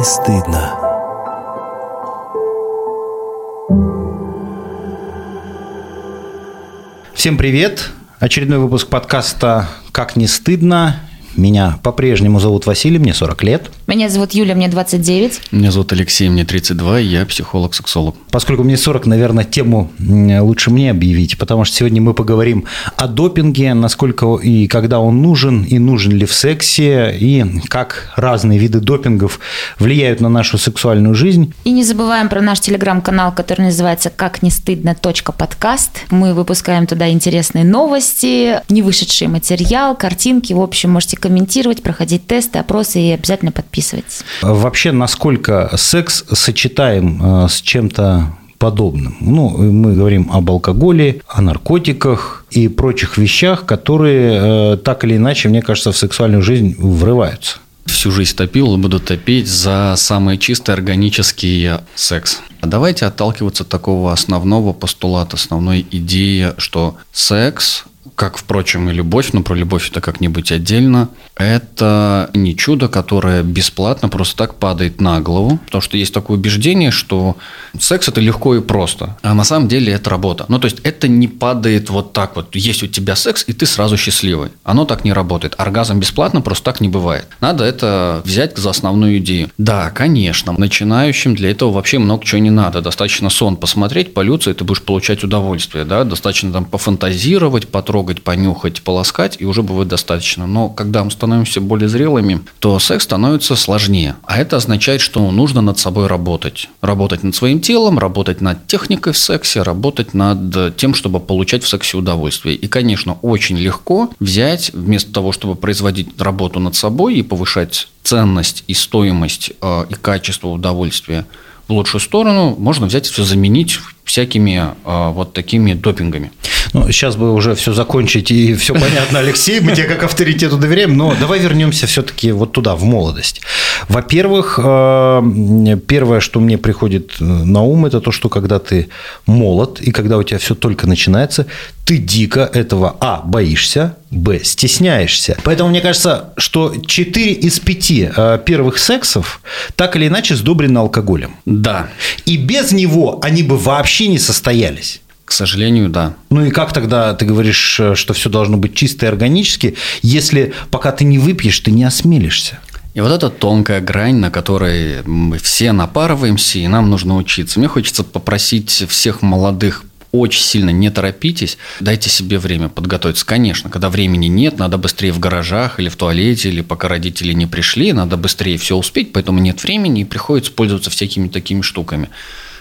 не стыдно? Всем привет! Очередной выпуск подкаста «Как не стыдно». Меня по-прежнему зовут Василий, мне 40 лет. Меня зовут Юля, мне 29. Меня зовут Алексей, мне 32, и я психолог-сексолог. Поскольку мне 40, наверное, тему лучше мне объявить, потому что сегодня мы поговорим о допинге, насколько и когда он нужен, и нужен ли в сексе, и как разные виды допингов влияют на нашу сексуальную жизнь. И не забываем про наш телеграм-канал, который называется «Как не стыдно. подкаст». Мы выпускаем туда интересные новости, не вышедший материал, картинки. В общем, можете комментировать, проходить тесты, опросы и обязательно подписываться описывать. Вообще, насколько секс сочетаем э, с чем-то подобным. Ну, мы говорим об алкоголе, о наркотиках и прочих вещах, которые э, так или иначе, мне кажется, в сексуальную жизнь врываются. Всю жизнь топил и буду топить за самый чистый органический секс. А давайте отталкиваться от такого основного постулата, основной идеи, что секс как, впрочем, и любовь, но про любовь это как-нибудь отдельно, это не чудо, которое бесплатно просто так падает на голову, потому что есть такое убеждение, что секс это легко и просто, а на самом деле это работа. Ну, то есть это не падает вот так вот, есть у тебя секс, и ты сразу счастливый. Оно так не работает. Оргазм бесплатно просто так не бывает. Надо это взять за основную идею. Да, конечно, начинающим для этого вообще много чего не надо. Достаточно сон посмотреть, полюция, и ты будешь получать удовольствие, да, достаточно там пофантазировать, потрогать, понюхать, полоскать, и уже будет достаточно. Но когда мы становимся более зрелыми, то секс становится сложнее. А это означает, что нужно над собой работать. Работать над своим телом, работать над техникой в сексе, работать над тем, чтобы получать в сексе удовольствие. И, конечно, очень легко взять, вместо того, чтобы производить работу над собой и повышать ценность и стоимость э, и качество удовольствия в лучшую сторону, можно взять и все заменить всякими э, вот такими допингами. Ну, сейчас бы уже все закончить и все понятно, Алексей, мы тебе как авторитету доверяем, но давай вернемся все-таки вот туда, в молодость. Во-первых, э, первое, что мне приходит э, на ум, это то, что когда ты молод и когда у тебя все только начинается, ты дико этого, а, боишься, б, стесняешься. Поэтому мне кажется, что 4 из 5 э, первых сексов так или иначе сдобрены алкоголем. Да. И без него они бы вообще не состоялись. К сожалению, да. Ну и как тогда ты говоришь, э, что все должно быть чисто и органически, если пока ты не выпьешь, ты не осмелишься? И вот эта тонкая грань, на которой мы все напарываемся, и нам нужно учиться. Мне хочется попросить всех молодых очень сильно не торопитесь, дайте себе время подготовиться. Конечно, когда времени нет, надо быстрее в гаражах или в туалете, или пока родители не пришли, надо быстрее все успеть, поэтому нет времени и приходится пользоваться всякими такими штуками.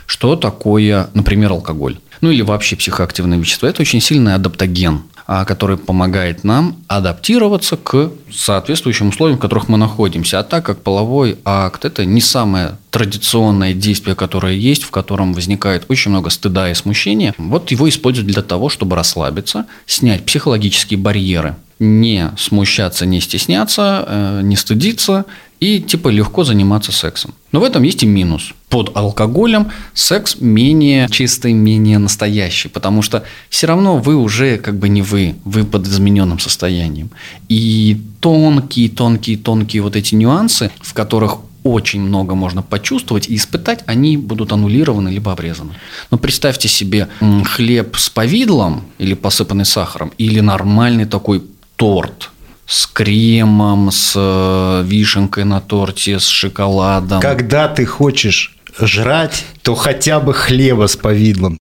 Что такое, например, алкоголь? ну или вообще психоактивные вещества, это очень сильный адаптоген, а, который помогает нам адаптироваться к соответствующим условиям, в которых мы находимся. А так как половой акт – это не самое традиционное действие, которое есть, в котором возникает очень много стыда и смущения, вот его используют для того, чтобы расслабиться, снять психологические барьеры, не смущаться, не стесняться, э, не стыдиться и типа легко заниматься сексом. Но в этом есть и минус. Под алкоголем секс менее чистый, менее настоящий, потому что все равно вы уже как бы не вы, вы под измененным состоянием. И тонкие, тонкие, тонкие вот эти нюансы, в которых очень много можно почувствовать и испытать, они будут аннулированы либо обрезаны. Но представьте себе хлеб с повидлом или посыпанный сахаром, или нормальный такой торт с кремом, с э, вишенкой на торте, с шоколадом. Когда ты хочешь жрать, то хотя бы хлеба с повидлом.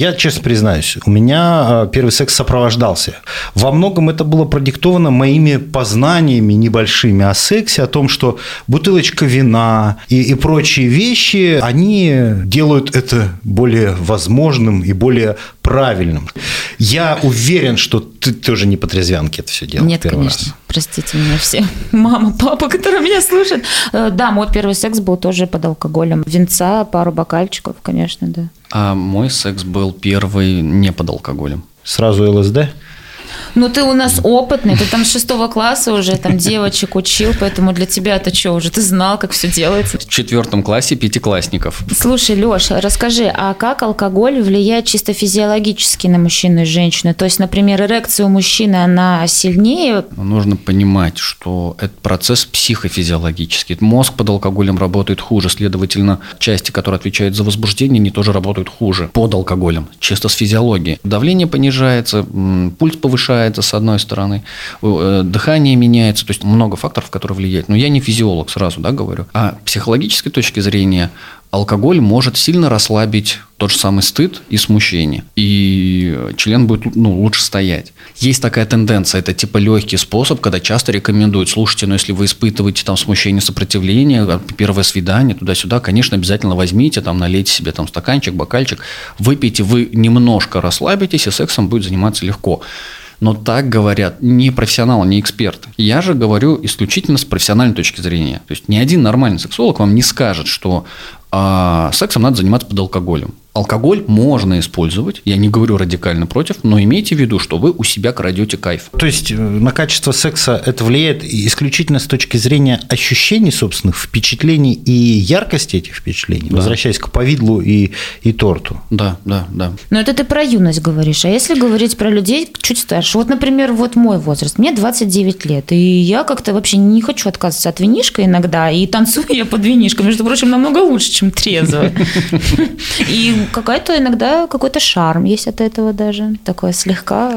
Я честно признаюсь, у меня э, первый секс сопровождался. Во многом это было продиктовано моими познаниями небольшими о сексе, о том, что бутылочка вина и, и прочие вещи, они делают это более возможным и более правильным. Я уверен, что ты тоже не по трезвянке это все делал Нет, первый конечно. раз. Простите меня все. Мама, папа, которые меня слушают. Э, да, мой первый секс был тоже под алкоголем. Винца, пару бокальчиков, конечно, да. А мой секс был первый не под алкоголем. Сразу ЛСД? Ну, ты у нас опытный, ты там с шестого класса уже там девочек учил, поэтому для тебя это что уже? Ты знал, как все делается? В четвертом классе пятиклассников. Слушай, Леш, расскажи, а как алкоголь влияет чисто физиологически на мужчину и женщину? То есть, например, эрекция у мужчины, она сильнее? Нужно понимать, что этот процесс психофизиологический. Мозг под алкоголем работает хуже, следовательно, части, которые отвечают за возбуждение, они тоже работают хуже под алкоголем, чисто с физиологией. Давление понижается, пульс повышается с одной стороны, э, дыхание меняется, то есть много факторов, которые влияют. Но я не физиолог, сразу да, говорю. А психологической точки зрения алкоголь может сильно расслабить тот же самый стыд и смущение. И член будет ну, лучше стоять. Есть такая тенденция, это типа легкий способ, когда часто рекомендуют, слушайте, ну, если вы испытываете там смущение, сопротивление, а, первое свидание, туда-сюда, конечно, обязательно возьмите, там, налейте себе там стаканчик, бокальчик, выпейте, вы немножко расслабитесь, и сексом будет заниматься легко. Но так говорят не профессионалы, не эксперты. Я же говорю исключительно с профессиональной точки зрения. То есть ни один нормальный сексолог вам не скажет, что а, сексом надо заниматься под алкоголем. Алкоголь можно использовать, я не говорю радикально против, но имейте в виду, что вы у себя крадете кайф. То есть э, на качество секса это влияет исключительно с точки зрения ощущений собственных, впечатлений и яркости этих впечатлений, да. возвращаясь к повидлу и, и торту. Да, да, да. Но это ты про юность говоришь, а если говорить про людей чуть старше, вот, например, вот мой возраст, мне 29 лет, и я как-то вообще не хочу отказываться от винишка иногда, и танцую я под винишко, между прочим, намного лучше, чем трезвая. И какая-то иногда какой-то шарм есть от этого даже. Такое слегка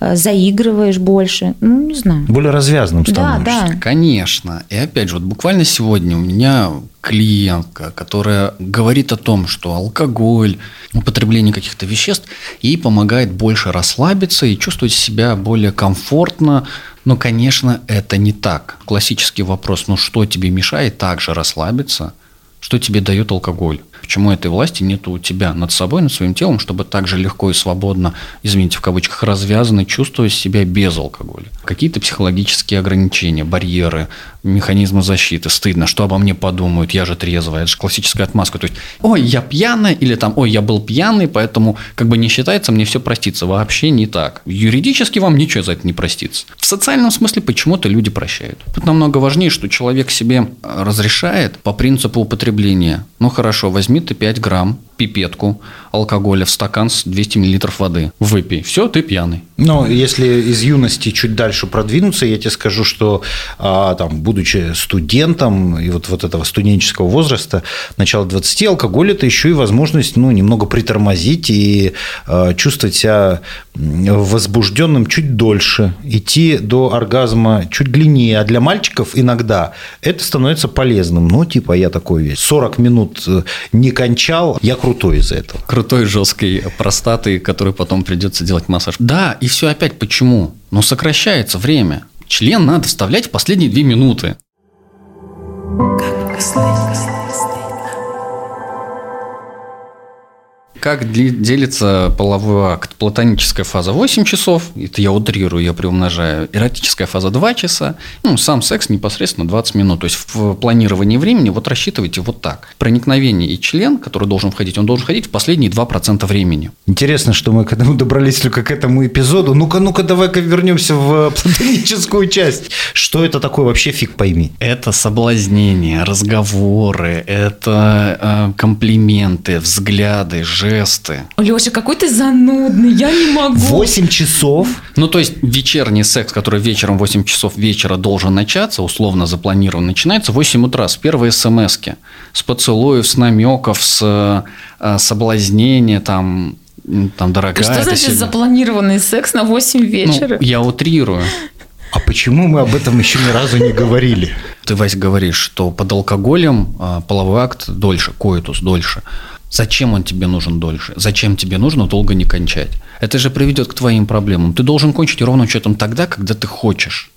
э, заигрываешь больше. Ну, не знаю. Более развязанным становишься. Да, да. Конечно. И опять же, вот буквально сегодня у меня клиентка, которая говорит о том, что алкоголь, употребление каких-то веществ ей помогает больше расслабиться и чувствовать себя более комфортно. Но, конечно, это не так. Классический вопрос, ну что тебе мешает также расслабиться? Что тебе дает алкоголь? Почему этой власти нет у тебя над собой, над своим телом, чтобы так же легко и свободно, извините, в кавычках, развязанно чувствовать себя без алкоголя? Какие-то психологические ограничения, барьеры, механизмы защиты, стыдно, что обо мне подумают, я же трезвая, это же классическая отмазка. То есть, ой, я пьяная, или там, ой, я был пьяный, поэтому как бы не считается, мне все простится. Вообще не так. Юридически вам ничего за это не простится. В социальном смысле почему-то люди прощают. Тут намного важнее, что человек себе разрешает по принципу употребления. Ну хорошо, возьми ты 5 грамм пипетку алкоголя в стакан с 200 мл воды. Выпей. Все, ты пьяный. Но если из юности чуть дальше продвинуться, я тебе скажу, что а, там, будучи студентом и вот, вот этого студенческого возраста, начало 20, алкоголь – это еще и возможность ну, немного притормозить и а, чувствовать себя возбужденным чуть дольше, идти до оргазма чуть длиннее. А для мальчиков иногда это становится полезным. Ну, типа, я такой весь 40 минут э, не кончал, я крутой из-за этого. Крутой, жесткий простаты, который потом придется делать массаж. Да, и все опять почему? Ну, сокращается время. Член надо вставлять в последние две минуты. Как Как делится половой акт? Платоническая фаза 8 часов, это я утрирую, я приумножаю. Эротическая фаза 2 часа, ну, сам секс непосредственно 20 минут. То есть в планировании времени вот рассчитывайте вот так. Проникновение и член, который должен входить, он должен входить в последние 2% времени. Интересно, что мы когда мы добрались только к этому эпизоду. Ну-ка, ну-ка, давай-ка вернемся в платоническую часть. Что это такое вообще, фиг пойми? Это соблазнение, разговоры, это э, комплименты, взгляды, жесты жесты. Леша, какой ты занудный, я не могу. 8 часов? Ну, то есть, вечерний секс, который вечером в 8 часов вечера должен начаться, условно запланирован, начинается в 8 утра с первой смс с поцелуев, с намеков, с э, соблазнения, там, там, дорогая. Что значит себе... запланированный секс на 8 вечера? Ну, я утрирую. А почему мы об этом еще ни разу не говорили? Ты, Вась, говоришь, что под алкоголем а, половой акт дольше, коитус дольше. Зачем он тебе нужен дольше? Зачем тебе нужно долго не кончать? Это же приведет к твоим проблемам. Ты должен кончить ровно счетом тогда, когда ты хочешь.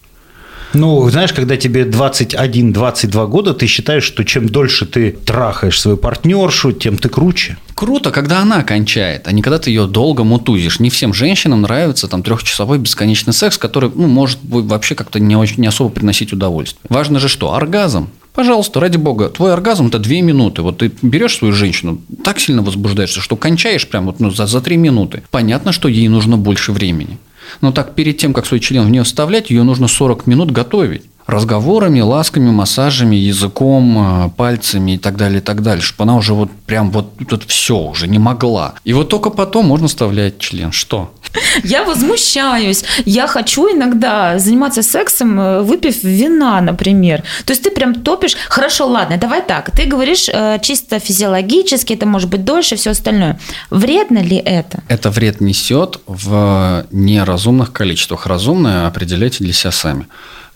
Ну, знаешь, когда тебе 21-22 года, ты считаешь, что чем дольше ты трахаешь свою партнершу, тем ты круче. Круто, когда она кончает, а не когда ты ее долго мутузишь. Не всем женщинам нравится там трехчасовой бесконечный секс, который ну, может вообще как-то не, очень, не особо приносить удовольствие. Важно же что? Оргазм. Пожалуйста, ради бога, твой оргазм это две минуты. Вот ты берешь свою женщину, так сильно возбуждаешься, что кончаешь прямо вот, ну, за, за три минуты. Понятно, что ей нужно больше времени. Но так перед тем, как свой член в нее вставлять, ее нужно 40 минут готовить разговорами, ласками, массажами, языком, э, пальцами и так далее, и так далее, чтобы она уже вот прям вот тут все уже не могла. И вот только потом можно вставлять член. Что? Я возмущаюсь. Я хочу иногда заниматься сексом, э, выпив вина, например. То есть ты прям топишь. Хорошо, ладно, давай так. Ты говоришь э, чисто физиологически, это может быть дольше, все остальное. Вредно ли это? Это вред несет в неразумных количествах. Разумное определяйте для себя сами.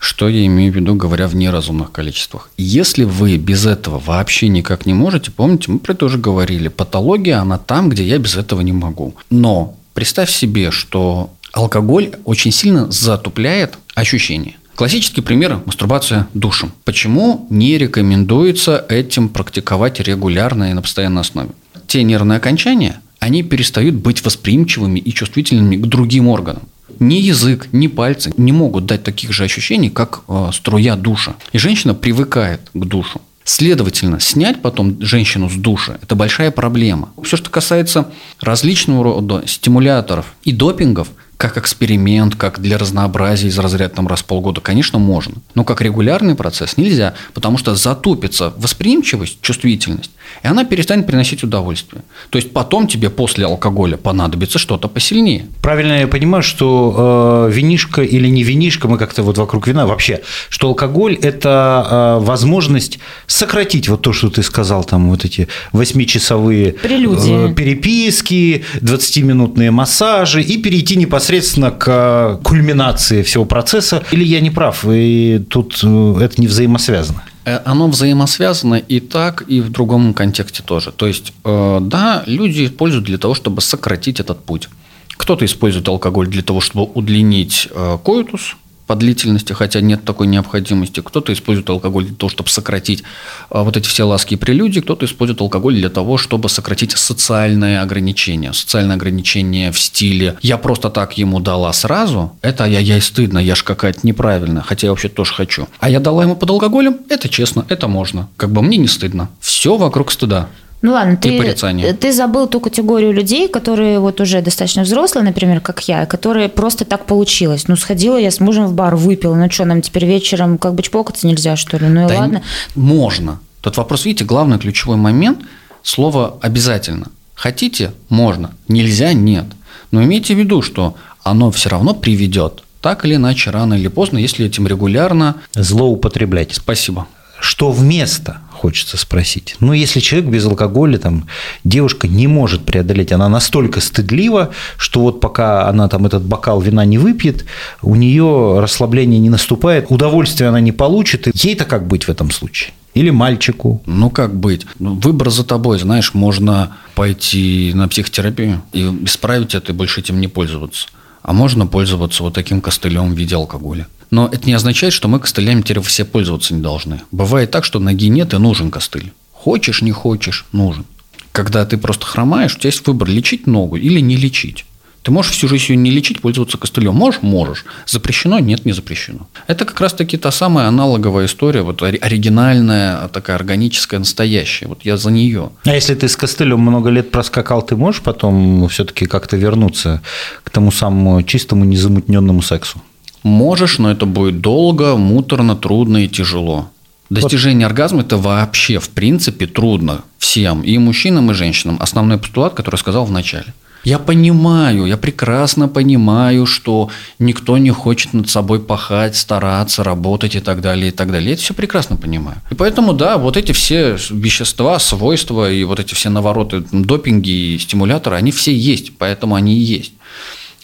Что я имею в виду, говоря в неразумных количествах? Если вы без этого вообще никак не можете, помните, мы про это уже говорили, патология, она там, где я без этого не могу. Но представь себе, что алкоголь очень сильно затупляет ощущения. Классический пример – мастурбация душем. Почему не рекомендуется этим практиковать регулярно и на постоянной основе? Те нервные окончания, они перестают быть восприимчивыми и чувствительными к другим органам. Ни язык, ни пальцы не могут дать таких же ощущений, как э, струя душа. И женщина привыкает к душу. Следовательно, снять потом женщину с душа – это большая проблема. Все, что касается различного рода стимуляторов и допингов – как эксперимент, как для разнообразия из разряда там раз в полгода, конечно, можно. Но как регулярный процесс нельзя, потому что затупится восприимчивость, чувствительность, и она перестанет приносить удовольствие. То есть потом тебе после алкоголя понадобится что-то посильнее. Правильно я понимаю, что э, винишка или не винишка, мы как-то вот вокруг вина вообще, что алкоголь – это э, возможность сократить вот то, что ты сказал, там вот эти восьмичасовые э, переписки, 20-минутные массажи и перейти непосредственно непосредственно к кульминации всего процесса, или я не прав, и тут э, это не взаимосвязано? Э, оно взаимосвязано и так, и в другом контексте тоже. То есть, э, да, люди используют для того, чтобы сократить этот путь. Кто-то использует алкоголь для того, чтобы удлинить коитус, по длительности, хотя нет такой необходимости. Кто-то использует алкоголь для того, чтобы сократить а, вот эти все ласки и прелюдии, кто-то использует алкоголь для того, чтобы сократить социальные ограничения. Социальные ограничения в стиле «я просто так ему дала сразу», это я, я и стыдно, я ж какая-то неправильная, хотя я вообще тоже хочу. А я дала ему под алкоголем, это честно, это можно. Как бы мне не стыдно. Все вокруг стыда. Ну ладно, ты, ты забыл ту категорию людей, которые вот уже достаточно взрослые, например, как я, которые просто так получилось. Ну, сходила я с мужем в бар, выпила, ну что, нам теперь вечером как бы чпокаться нельзя, что ли? Ну и да ладно. Можно. Тот вопрос, видите, главный ключевой момент – слово «обязательно». Хотите – можно, нельзя – нет. Но имейте в виду, что оно все равно приведет так или иначе, рано или поздно, если этим регулярно... Злоупотреблять. Спасибо. Что вместо? хочется спросить. Но если человек без алкоголя, там, девушка не может преодолеть, она настолько стыдлива, что вот пока она там этот бокал вина не выпьет, у нее расслабление не наступает, удовольствие она не получит. Ей-то как быть в этом случае? Или мальчику? Ну, как быть? Ну, выбор за тобой. Знаешь, можно пойти на психотерапию и исправить это и больше этим не пользоваться. А можно пользоваться вот таким костылем в виде алкоголя. Но это не означает, что мы костылями теперь все пользоваться не должны. Бывает так, что ноги нет и нужен костыль. Хочешь, не хочешь, нужен. Когда ты просто хромаешь, у тебя есть выбор лечить ногу или не лечить. Ты можешь всю жизнь ее не лечить, пользоваться костылем. Можешь? Можешь. Запрещено? Нет, не запрещено. Это как раз-таки та самая аналоговая история, вот оригинальная, такая органическая, настоящая. Вот я за нее. А если ты с костылем много лет проскакал, ты можешь потом все-таки как-то вернуться к тому самому чистому, незамутненному сексу? Можешь, но это будет долго, муторно, трудно и тяжело. Достижение вот. оргазма это вообще, в принципе, трудно всем, и мужчинам, и женщинам. Основной постулат, который я сказал в начале. Я понимаю, я прекрасно понимаю, что никто не хочет над собой пахать, стараться, работать и так далее, и так далее. Я это все прекрасно понимаю. И поэтому, да, вот эти все вещества, свойства и вот эти все навороты, допинги и стимуляторы, они все есть, поэтому они и есть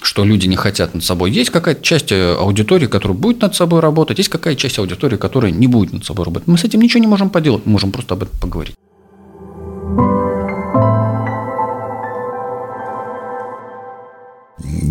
что люди не хотят над собой. Есть какая-то часть э, аудитории, которая будет над собой работать, есть какая-то часть аудитории, которая не будет над собой работать. Мы с этим ничего не можем поделать, мы можем просто об этом поговорить.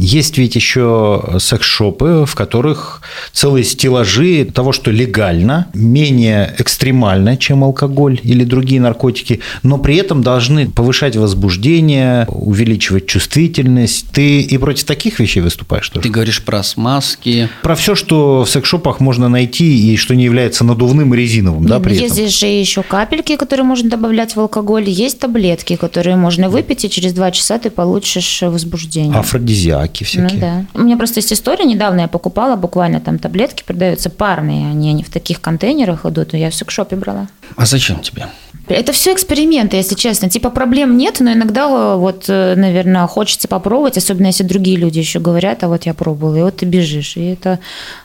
Есть ведь еще секс-шопы, в которых целые стеллажи того, что легально, менее экстремально, чем алкоголь или другие наркотики, но при этом должны повышать возбуждение, увеличивать чувствительность. Ты и против таких вещей выступаешь тоже? Ты говоришь про смазки. Про все, что в секс-шопах можно найти и что не является надувным и резиновым, да, при есть этом? Есть же еще капельки, которые можно добавлять в алкоголь, есть таблетки, которые можно выпить, и через два часа ты получишь возбуждение. Афродизиаки лайки всякие. Ну да. У меня просто есть история, недавно я покупала буквально там таблетки, продаются парные, они, они в таких контейнерах идут, и я в секшопе брала. А зачем тебе? Это все эксперименты, если честно. Типа проблем нет, но иногда вот, э, наверное, хочется попробовать, особенно если другие люди еще говорят, а вот я пробовала, и вот ты бежишь, и это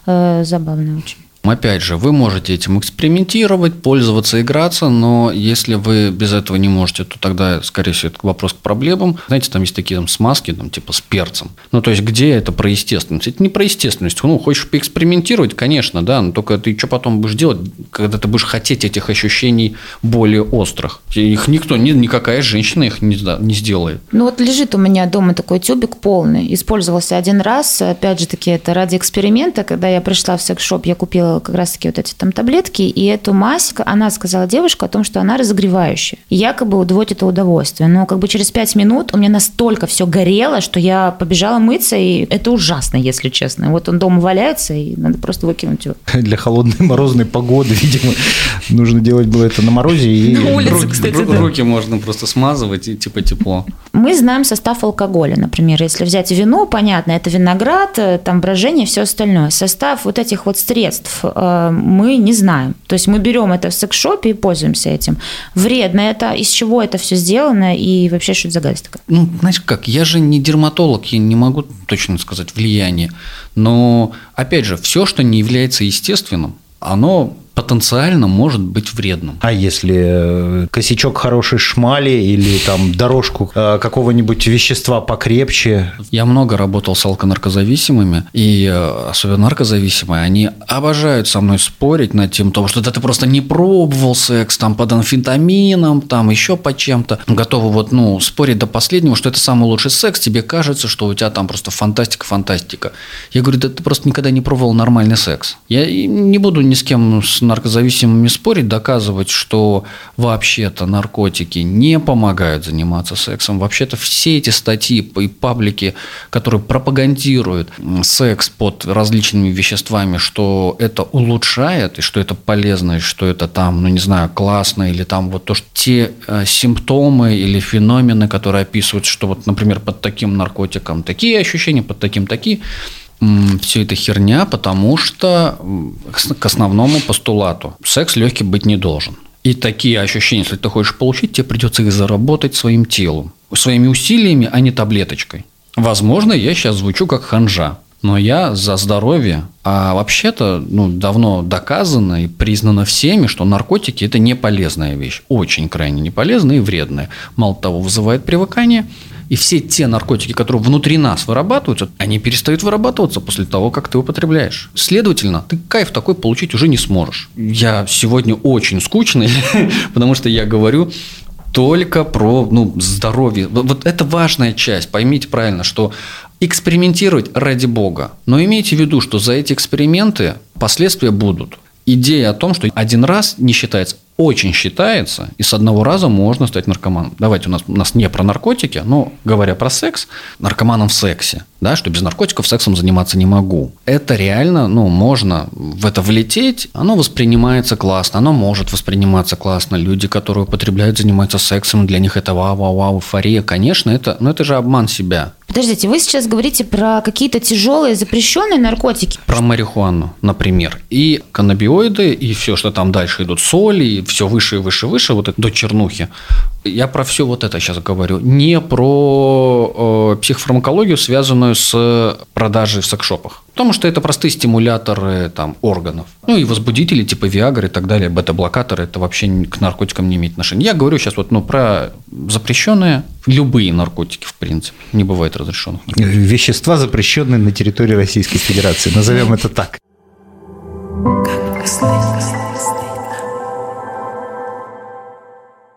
э, забавно очень. Опять же, вы можете этим экспериментировать, пользоваться, играться, но если вы без этого не можете, то тогда, скорее всего, это вопрос к проблемам. Знаете, там есть такие там, смазки, там, типа с перцем. Ну, то есть, где это про естественность? Это не про естественность. Ну, хочешь поэкспериментировать, конечно, да, но только ты что потом будешь делать, когда ты будешь хотеть этих ощущений более острых? Их никто, ни, никакая женщина их не, не сделает. Ну, вот лежит у меня дома такой тюбик полный. Использовался один раз, опять же таки, это ради эксперимента. Когда я пришла в секс-шоп, я купила как раз-таки вот эти там таблетки, и эту мазь, она сказала девушка о том, что она разогревающая. И якобы удвоит это удовольствие. Но как бы через пять минут у меня настолько все горело, что я побежала мыться, и это ужасно, если честно. Вот он дома валяется, и надо просто выкинуть его. Для холодной морозной погоды, видимо, нужно делать было это на морозе. И... На улице, кстати, да. Руки можно просто смазывать, и типа тепло. Мы знаем состав алкоголя, например. Если взять вино, понятно, это виноград, там брожение, все остальное. Состав вот этих вот средств Э, мы не знаем. То есть мы берем это в секс-шопе и пользуемся этим. Вредно это, из чего это все сделано и вообще что это за гадость такая? Ну, знаешь как, я же не дерматолог, я не могу точно сказать влияние. Но, опять же, все, что не является естественным, оно потенциально может быть вредным. А если э, косячок хорошей шмали или там дорожку э, какого-нибудь вещества покрепче? Я много работал с алконаркозависимыми, и э, особенно наркозависимые, они обожают со мной спорить над тем, того, что да ты просто не пробовал секс там под амфетамином, там еще по чем-то. Готовы вот, ну, спорить до последнего, что это самый лучший секс, тебе кажется, что у тебя там просто фантастика-фантастика. Я говорю, да ты просто никогда не пробовал нормальный секс. Я не буду ни с кем с наркозависимыми спорить, доказывать, что вообще-то наркотики не помогают заниматься сексом. Вообще-то все эти статьи и паблики, которые пропагандируют секс под различными веществами, что это улучшает, и что это полезно, и что это там, ну не знаю, классно, или там вот то, что те э, симптомы или феномены, которые описывают, что вот, например, под таким наркотиком такие ощущения, под таким такие, все это херня, потому что к основному постулату секс легкий быть не должен. И такие ощущения, если ты хочешь получить, тебе придется их заработать своим телом, своими усилиями, а не таблеточкой. Возможно, я сейчас звучу как ханжа, но я за здоровье. А вообще-то ну, давно доказано и признано всеми, что наркотики – это не полезная вещь. Очень крайне не полезная и вредная. Мало того, вызывает привыкание – и все те наркотики, которые внутри нас вырабатываются, они перестают вырабатываться после того, как ты употребляешь. Следовательно, ты кайф такой получить уже не сможешь. Я сегодня очень скучный, потому что я говорю только про ну, здоровье. Вот это важная часть. Поймите правильно, что экспериментировать ради бога. Но имейте в виду, что за эти эксперименты последствия будут. Идея о том, что один раз не считается очень считается, и с одного раза можно стать наркоманом. Давайте, у нас, у нас не про наркотики, но говоря про секс, наркоманом в сексе, да, что без наркотиков сексом заниматься не могу. Это реально, ну, можно в это влететь, оно воспринимается классно, оно может восприниматься классно. Люди, которые употребляют, занимаются сексом, для них это вау-вау-вау, эйфория. Конечно, это, но это же обман себя. Подождите, вы сейчас говорите про какие-то тяжелые запрещенные наркотики? Про марихуану, например. И каннабиоиды, и все, что там дальше идут, соли, и все выше и выше и выше, вот это до чернухи. Я про все вот это сейчас говорю. Не про э, психофармакологию, связанную с продажей в секшопах. Потому что это простые стимуляторы там, органов. Ну и возбудители типа Виагры и так далее, бета-блокаторы, это вообще к наркотикам не имеет отношения. Я говорю сейчас вот ну, про запрещенные, любые наркотики, в принципе. Не бывает разрешенных. Вещества, запрещенные на территории Российской Федерации. Назовем это так.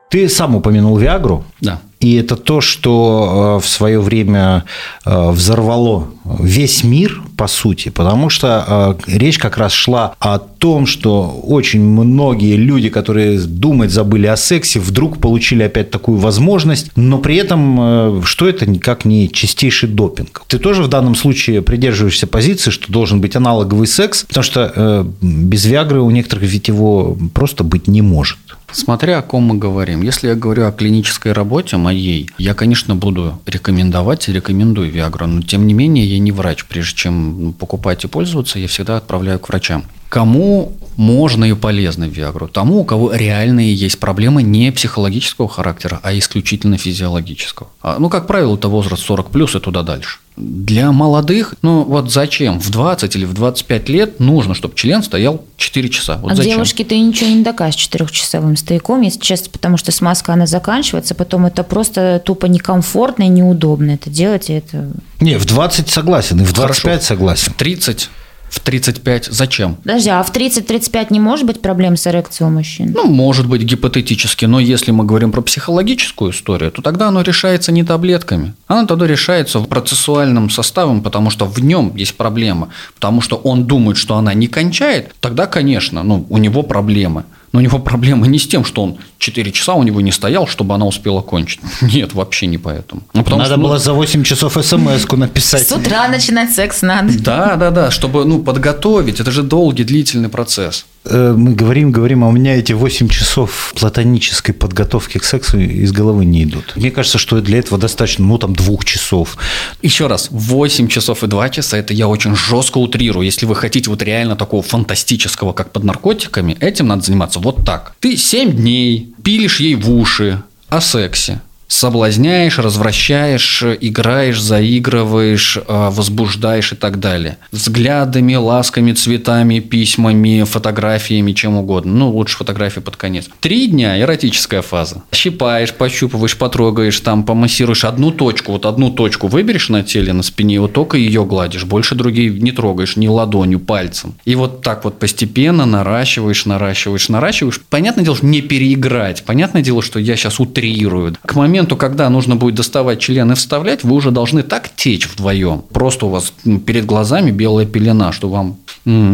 Ты сам упомянул Виагру. Да. И это то, что э, в свое время э, взорвало весь мир, по сути, потому что э, речь как раз шла о том, что очень многие люди, которые думать забыли о сексе, вдруг получили опять такую возможность, но при этом, э, что это никак не чистейший допинг. Ты тоже в данном случае придерживаешься позиции, что должен быть аналоговый секс, потому что э, без Виагры у некоторых ведь его просто быть не может. Смотря о ком мы говорим. Если я говорю о клинической работе моей, я, конечно, буду рекомендовать и рекомендую Виагру, но тем не менее я не врач. Прежде чем покупать и пользоваться, я всегда отправляю к врачам. Кому можно и полезно Виагру? Тому, у кого реальные есть проблемы не психологического характера, а исключительно физиологического. А, ну, как правило, это возраст 40 плюс и туда дальше. Для молодых, ну вот зачем? В 20 или в 25 лет нужно, чтобы член стоял 4 часа. Вот а зачем? девушке ты ничего не докажешь четырехчасовым стояком, если честно, потому что смазка, она заканчивается, потом это просто тупо некомфортно и неудобно это делать, и это... Не, в 20 согласен, и в 25 Хорошо. согласен. В 30 в 35 зачем? Подожди, а в 30-35 не может быть проблем с эрекцией у мужчин? Ну, может быть, гипотетически, но если мы говорим про психологическую историю, то тогда оно решается не таблетками. Оно тогда решается процессуальным составом, потому что в нем есть проблема. Потому что он думает, что она не кончает, тогда, конечно, ну, у него проблемы. Но у него проблема не с тем, что он 4 часа у него не стоял, чтобы она успела кончить. Нет, вообще не поэтому. Ну, потому надо что, было ну, за 8 часов смс-ку написать. С утра начинать секс надо. Да, да, да, чтобы ну, подготовить. Это же долгий, длительный процесс. Э, мы говорим, говорим, а у меня эти 8 часов платонической подготовки к сексу из головы не идут. Мне кажется, что для этого достаточно, ну, там, двух часов. Еще раз, 8 часов и 2 часа, это я очень жестко утрирую. Если вы хотите вот реально такого фантастического, как под наркотиками, этим надо заниматься вот так. Ты 7 дней пилишь ей в уши о сексе соблазняешь, развращаешь, играешь, заигрываешь, а, возбуждаешь и так далее. Взглядами, ласками, цветами, письмами, фотографиями, чем угодно. Ну, лучше фотографии под конец. Три дня – эротическая фаза. Щипаешь, пощупываешь, потрогаешь, там, помассируешь одну точку, вот одну точку выберешь на теле, на спине, вот только ее гладишь, больше другие не трогаешь, ни ладонью, пальцем. И вот так вот постепенно наращиваешь, наращиваешь, наращиваешь. Понятное дело, что не переиграть. Понятное дело, что я сейчас утрирую. К моменту моменту, когда нужно будет доставать член и вставлять, вы уже должны так течь вдвоем. Просто у вас перед глазами белая пелена, что вам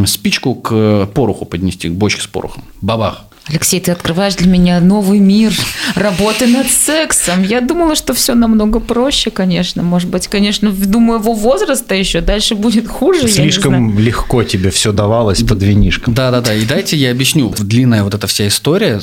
спичку к пороху поднести, к бочке с порохом. Бабах. Алексей, ты открываешь для меня новый мир работы над сексом. Я думала, что все намного проще, конечно. Может быть, конечно, думаю, его возраста еще дальше будет хуже. Слишком легко тебе все давалось под винишком. Да-да-да. И дайте я объясню. Длинная вот эта вся история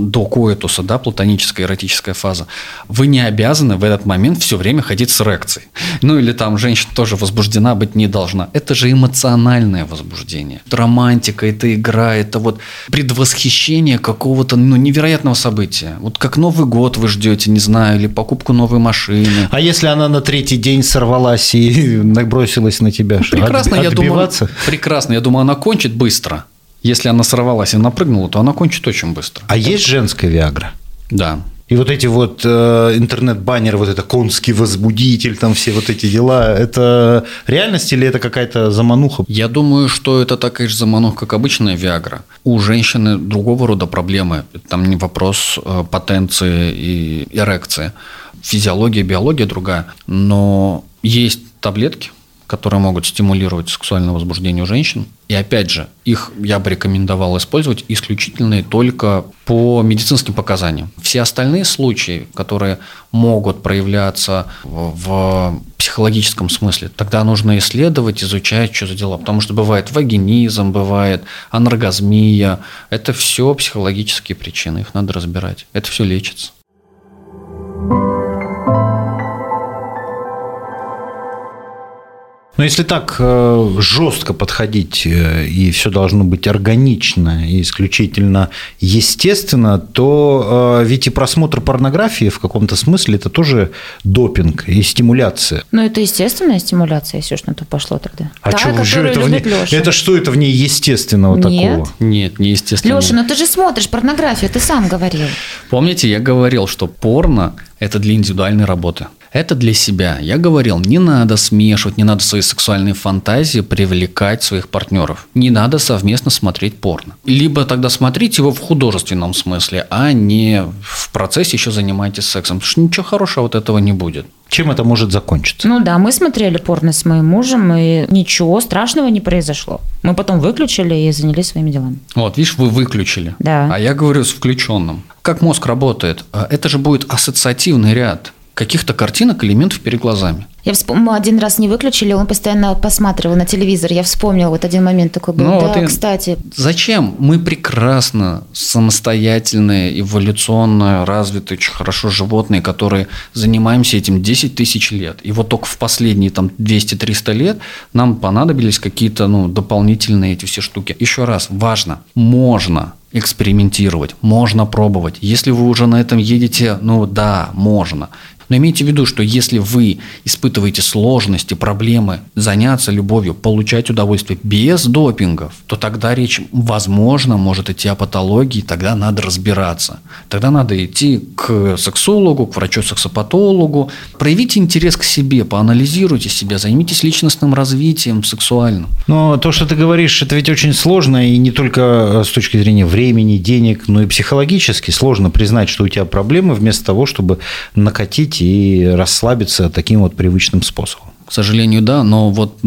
до коэтуса, да, платоническая эротическая фаза. Вы не обязаны в этот момент все время ходить с эрекцией. Ну или там женщина тоже возбуждена быть не должна. Это же эмоциональное возбуждение. Это романтика, это игра, это вот предвосхищение ожидание какого-то ну, невероятного события. Вот как Новый год вы ждете, не знаю, или покупку новой машины. А если она на третий день сорвалась и набросилась на тебя? Ну, прекрасно, От, я думаю, прекрасно. Я думаю, она кончит быстро. Если она сорвалась и напрыгнула, то она кончит очень быстро. А Это... есть женская Виагра? Да. И вот эти вот э, интернет-баннеры, вот это конский возбудитель, там все вот эти дела, это реальность или это какая-то замануха? Я думаю, что это такая же замануха, как обычная Виагра. У женщины другого рода проблемы. Там не вопрос э, потенции и эрекции. Физиология, биология другая. Но есть таблетки, которые могут стимулировать сексуальное возбуждение у женщин. И опять же, их я бы рекомендовал использовать исключительно и только по медицинским показаниям. Все остальные случаи, которые могут проявляться в психологическом смысле, тогда нужно исследовать, изучать, что за дела. Потому что бывает вагинизм, бывает анаргазмия. Это все психологические причины, их надо разбирать. Это все лечится. Но если так э, жестко подходить, э, и все должно быть органично и исключительно естественно, то э, ведь и просмотр порнографии в каком-то смысле это тоже допинг и стимуляция. Ну, это естественная стимуляция, если уж на то пошло тогда. А Та, что, что это, в ней, это что это в ней естественного Нет. такого? Нет, не естественного. Леша, ну ты же смотришь порнографию, ты сам говорил. Помните, я говорил, что порно – это для индивидуальной работы. Это для себя. Я говорил, не надо смешивать, не надо свои сексуальные фантазии привлекать своих партнеров. Не надо совместно смотреть порно. Либо тогда смотрите его в художественном смысле, а не в процессе еще занимайтесь сексом. Потому что ничего хорошего от этого не будет. Чем это может закончиться? Ну да, мы смотрели порно с моим мужем, и ничего страшного не произошло. Мы потом выключили и занялись своими делами. Вот, видишь, вы выключили. Да. А я говорю с включенным. Как мозг работает? А Это же будет ассоциативный ряд каких-то картинок, элементов перед глазами. Я вспомнила, один раз не выключили, он постоянно посматривал на телевизор. Я вспомнила, вот один момент такой был. Ну, да, вот и- кстати, Зачем? Мы прекрасно самостоятельные, эволюционно развитые, очень хорошо животные, которые занимаемся этим 10 тысяч лет. И вот только в последние там 200-300 лет нам понадобились какие-то ну, дополнительные эти все штуки. Еще раз, важно, можно экспериментировать, можно пробовать. Если вы уже на этом едете, ну да, можно. Но имейте в виду, что если вы испытываете сложности, проблемы, заняться любовью, получать удовольствие без допингов, то тогда речь, возможно, может идти о патологии, тогда надо разбираться. Тогда надо идти к сексологу, к врачу-сексопатологу. Проявите интерес к себе, поанализируйте себя, займитесь личностным развитием сексуальным. Но то, что ты говоришь, это ведь очень сложно, и не только э, с точки зрения времени, денег, но и психологически сложно признать, что у тебя проблемы, вместо того, чтобы накатить и расслабиться таким вот привычным способом. К сожалению, да, но вот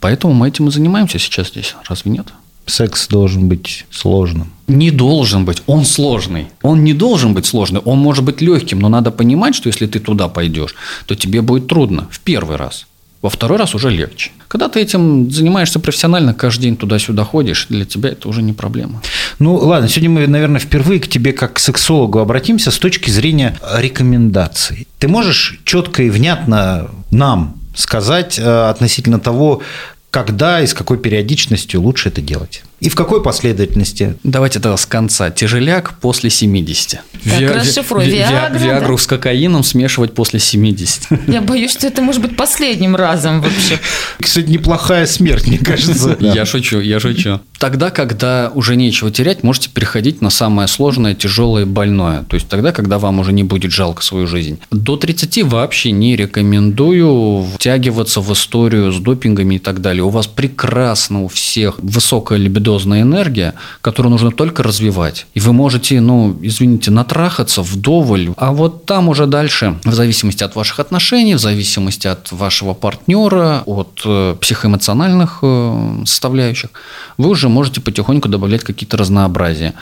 поэтому мы этим и занимаемся сейчас здесь. Разве нет? Секс должен быть сложным. Не должен быть, он сложный. Он не должен быть сложный, он может быть легким, но надо понимать, что если ты туда пойдешь, то тебе будет трудно в первый раз. Во второй раз уже легче. Когда ты этим занимаешься профессионально, каждый день туда-сюда ходишь, для тебя это уже не проблема. Ну, ладно, сегодня мы, наверное, впервые к тебе как к сексологу обратимся с точки зрения рекомендаций. Ты можешь четко и внятно нам сказать э, относительно того, когда и с какой периодичностью лучше это делать? И в какой последовательности? Давайте тогда с конца. Тяжеляк после 70. Так, Ви- расшифруй. ви- ви- Виагра, Виагру да? с кокаином смешивать после 70. я боюсь, что это может быть последним разом вообще. Кстати, неплохая смерть, мне кажется. Я шучу, я шучу. Тогда, когда уже нечего терять, можете переходить на самое сложное, тяжелое, больное. То есть тогда, когда вам уже не будет жалко свою жизнь. До 30 вообще не рекомендую втягиваться в историю с допингами и так далее. У вас прекрасно у всех высокая либидозная энергия, которую нужно только развивать. И вы можете, ну, извините, натрахаться вдоволь. А вот там уже дальше, в зависимости от ваших отношений, в зависимости от вашего партнера, от э, психоэмоциональных э, составляющих, вы уже можете потихоньку добавлять какие-то разнообразия.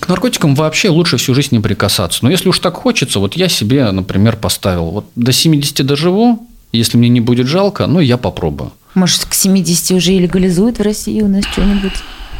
К наркотикам вообще лучше всю жизнь не прикасаться. Но если уж так хочется, вот я себе, например, поставил, вот до 70 доживу, если мне не будет жалко, ну, я попробую. Может, к 70 уже и легализуют в России у нас что-нибудь?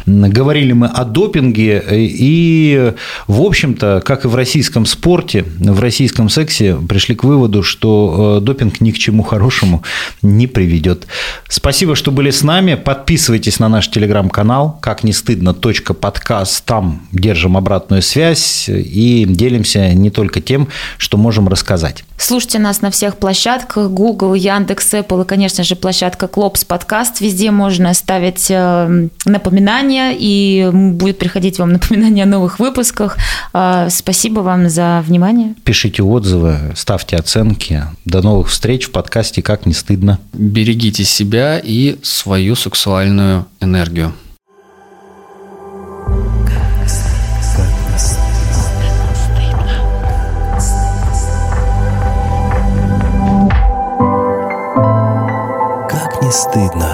Говорили мы о допинге, и, в общем-то, как и в российском спорте, в российском сексе пришли к выводу, что э, допинг ни к чему хорошему не приведет. Спасибо, что были с нами. Подписывайтесь на наш телеграм-канал «Как не стыдно. подкаст». Там держим обратную связь и делимся не только тем, что можем рассказать. Слушайте нас на всех площадках Google, Яндекс, Apple и, конечно же, площадка Клопс подкаст. Везде можно ставить э, напоминания, и будет приходить вам напоминание о новых выпусках. Э, Спасибо вам за внимание. Пишите отзывы, ставьте оценки. До новых встреч в подкасте «Как не стыдно». Берегите себя и свою сексуальную энергию. Стыдно.